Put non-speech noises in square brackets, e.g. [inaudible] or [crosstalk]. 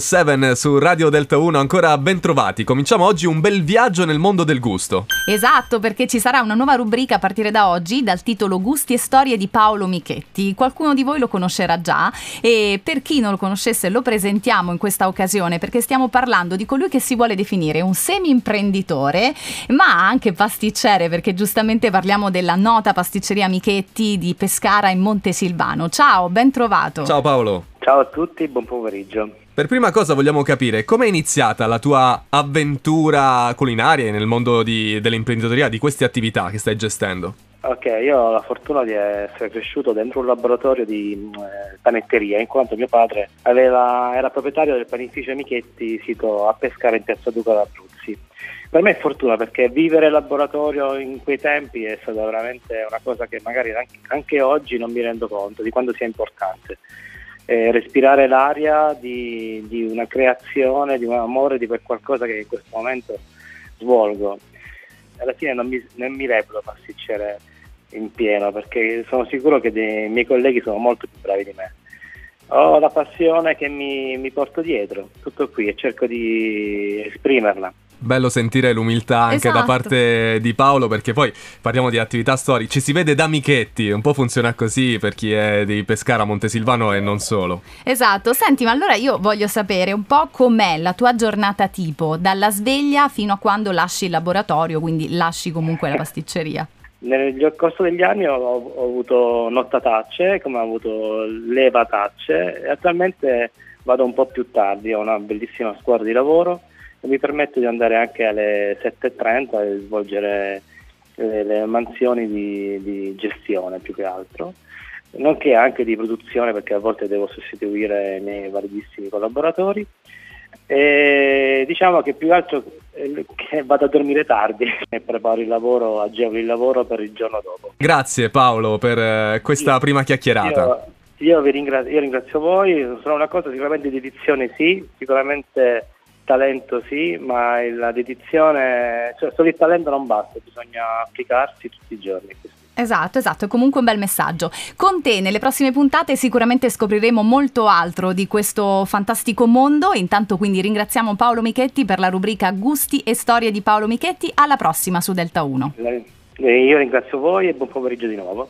Seven su Radio Delta 1, ancora ben trovati. Cominciamo oggi un bel viaggio nel mondo del gusto. Esatto, perché ci sarà una nuova rubrica a partire da oggi dal titolo Gusti e storie di Paolo Michetti. Qualcuno di voi lo conoscerà già e per chi non lo conoscesse lo presentiamo in questa occasione perché stiamo parlando di colui che si vuole definire un semi-imprenditore, ma anche pasticcere perché giustamente parliamo della nota pasticceria Michetti di Pescara in Montesilvano. Ciao, ben trovato. Ciao Paolo. Ciao a tutti, buon pomeriggio. Per prima cosa vogliamo capire come è iniziata la tua avventura culinaria nel mondo di, dell'imprenditoria, di queste attività che stai gestendo. Ok, io ho la fortuna di essere cresciuto dentro un laboratorio di eh, panetteria, in quanto mio padre aveva, era proprietario del panificio Michetti sito a Pescara in Piazza Duca d'Abruzzi. Per me è fortuna perché vivere il laboratorio in quei tempi è stata veramente una cosa che magari anche, anche oggi non mi rendo conto di quanto sia importante eh, respirare l'aria di, di, una creazione, di un amore di per qualcosa che in questo momento svolgo. Alla fine non mi, non mi reputo pasticcere in pieno perché sono sicuro che dei miei colleghi sono molto più bravi di me. Ho la passione che mi, mi porto dietro, tutto qui e cerco di esprimerla. Bello sentire l'umiltà anche Esatto. da parte di Paolo perché poi parliamo di attività storiche, ci si vede da amichetti, un po' funziona così per chi è di Pescara, Montesilvano e non solo. Esatto, senti, ma allora io voglio sapere un po' com'è la tua giornata tipo, dalla sveglia fino a quando lasci il laboratorio, quindi lasci comunque la pasticceria. Nel corso degli anni ho, ho avuto nottatacce, come ho avuto levatacce e attualmente vado un po' più tardi, ho una bellissima squadra di lavoro mi permette di andare anche alle 7.30 e svolgere le, le mansioni di, di gestione più che altro, nonché anche di produzione perché a volte devo sostituire i miei validissimi collaboratori. E diciamo che più che altro eh, che vado a dormire tardi [laughs] e preparo il lavoro, agevolo il lavoro per il giorno dopo. Grazie Paolo per eh, questa Io- prima chiacchierata. Io, io vi ringrazio, io ringrazio voi, sono una cosa sicuramente dedizione sì, sicuramente talento sì, ma la dedizione, cioè solo il talento non basta, bisogna applicarsi tutti i giorni. Esatto, esatto, è comunque un bel messaggio. Con te nelle prossime puntate sicuramente scopriremo molto altro di questo fantastico mondo. Intanto quindi ringraziamo Paolo Michetti per la rubrica Gusti e storie di Paolo Michetti. Alla prossima su Delta 1. Eh, Io ringrazio voi e buon pomeriggio di nuovo.